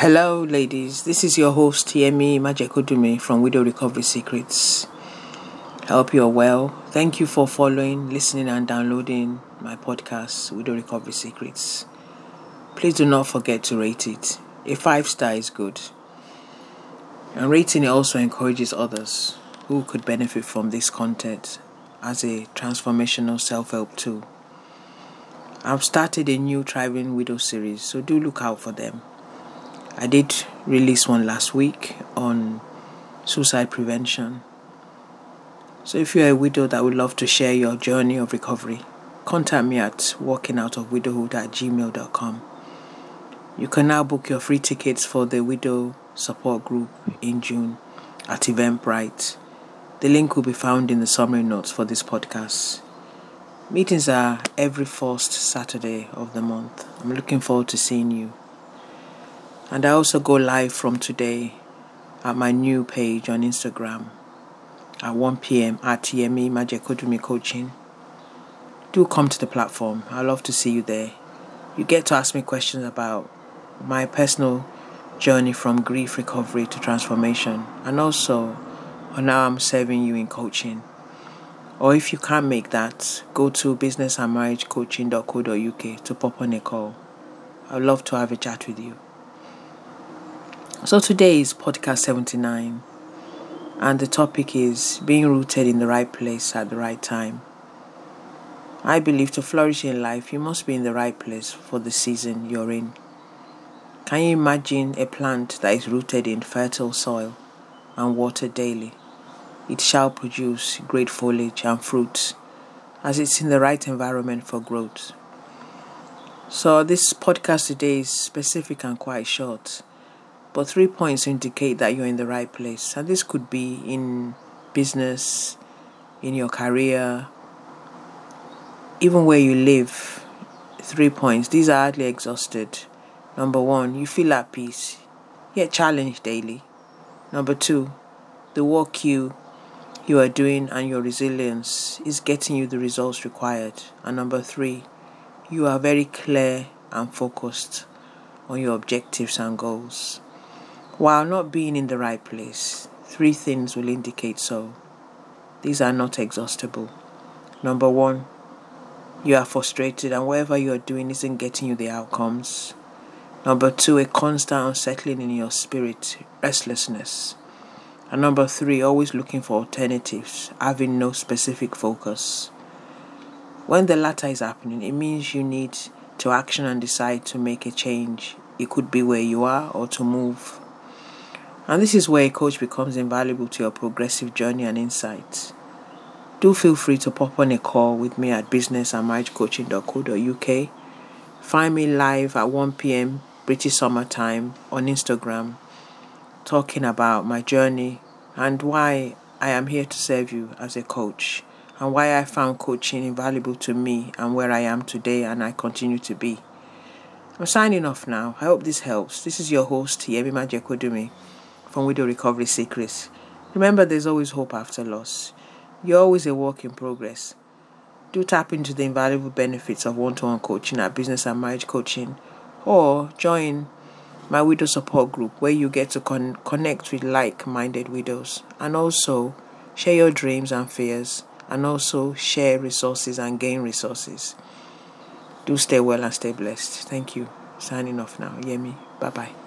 Hello, ladies. This is your host, Yemi Majekodunmi from Widow Recovery Secrets. I hope you are well. Thank you for following, listening, and downloading my podcast, Widow Recovery Secrets. Please do not forget to rate it. A five star is good. And rating it also encourages others who could benefit from this content as a transformational self help tool. I've started a new Thriving Widow series, so do look out for them. I did release one last week on suicide prevention. So if you're a widow that would love to share your journey of recovery, contact me at walkingoutofwidowhood at gmail.com. You can now book your free tickets for the widow support group in June at Eventbrite. The link will be found in the summary notes for this podcast. Meetings are every first Saturday of the month. I'm looking forward to seeing you. And I also go live from today at my new page on Instagram at 1 p.m. at Yemi Majekodunmi Coaching. Do come to the platform. I love to see you there. You get to ask me questions about my personal journey from grief recovery to transformation and also on how I'm serving you in coaching. Or if you can't make that, go to businessandmarriagecoaching.co.uk to pop on a call. I'd love to have a chat with you. So today is podcast 79, and the topic is being rooted in the right place at the right time. I believe to flourish in life, you must be in the right place for the season you're in. Can you imagine a plant that is rooted in fertile soil and watered daily? It shall produce great foliage and fruits as it's in the right environment for growth. So, this podcast today is specific and quite short but three points indicate that you're in the right place. And this could be in business, in your career, even where you live. Three points. These are hardly exhausted. Number one, you feel at peace, yet challenged daily. Number two, the work you you are doing and your resilience is getting you the results required. And number three, you are very clear and focused on your objectives and goals. While not being in the right place, three things will indicate so. These are not exhaustible. Number one, you are frustrated and whatever you are doing isn't getting you the outcomes. Number two, a constant unsettling in your spirit, restlessness. And number three, always looking for alternatives, having no specific focus. When the latter is happening, it means you need to action and decide to make a change. It could be where you are or to move. And this is where a coach becomes invaluable to your progressive journey and insights. Do feel free to pop on a call with me at businessandmarriagecoaching.co.uk. Find me live at 1 p.m. British Summer Time on Instagram, talking about my journey and why I am here to serve you as a coach, and why I found coaching invaluable to me and where I am today and I continue to be. I'm signing off now. I hope this helps. This is your host, Yemi Majekodunmi from Widow Recovery Secrets. Remember, there's always hope after loss. You're always a work in progress. Do tap into the invaluable benefits of one to one coaching at Business and Marriage Coaching or join my widow support group where you get to con- connect with like minded widows and also share your dreams and fears and also share resources and gain resources. Do stay well and stay blessed. Thank you. Signing off now. Yemi. Bye bye.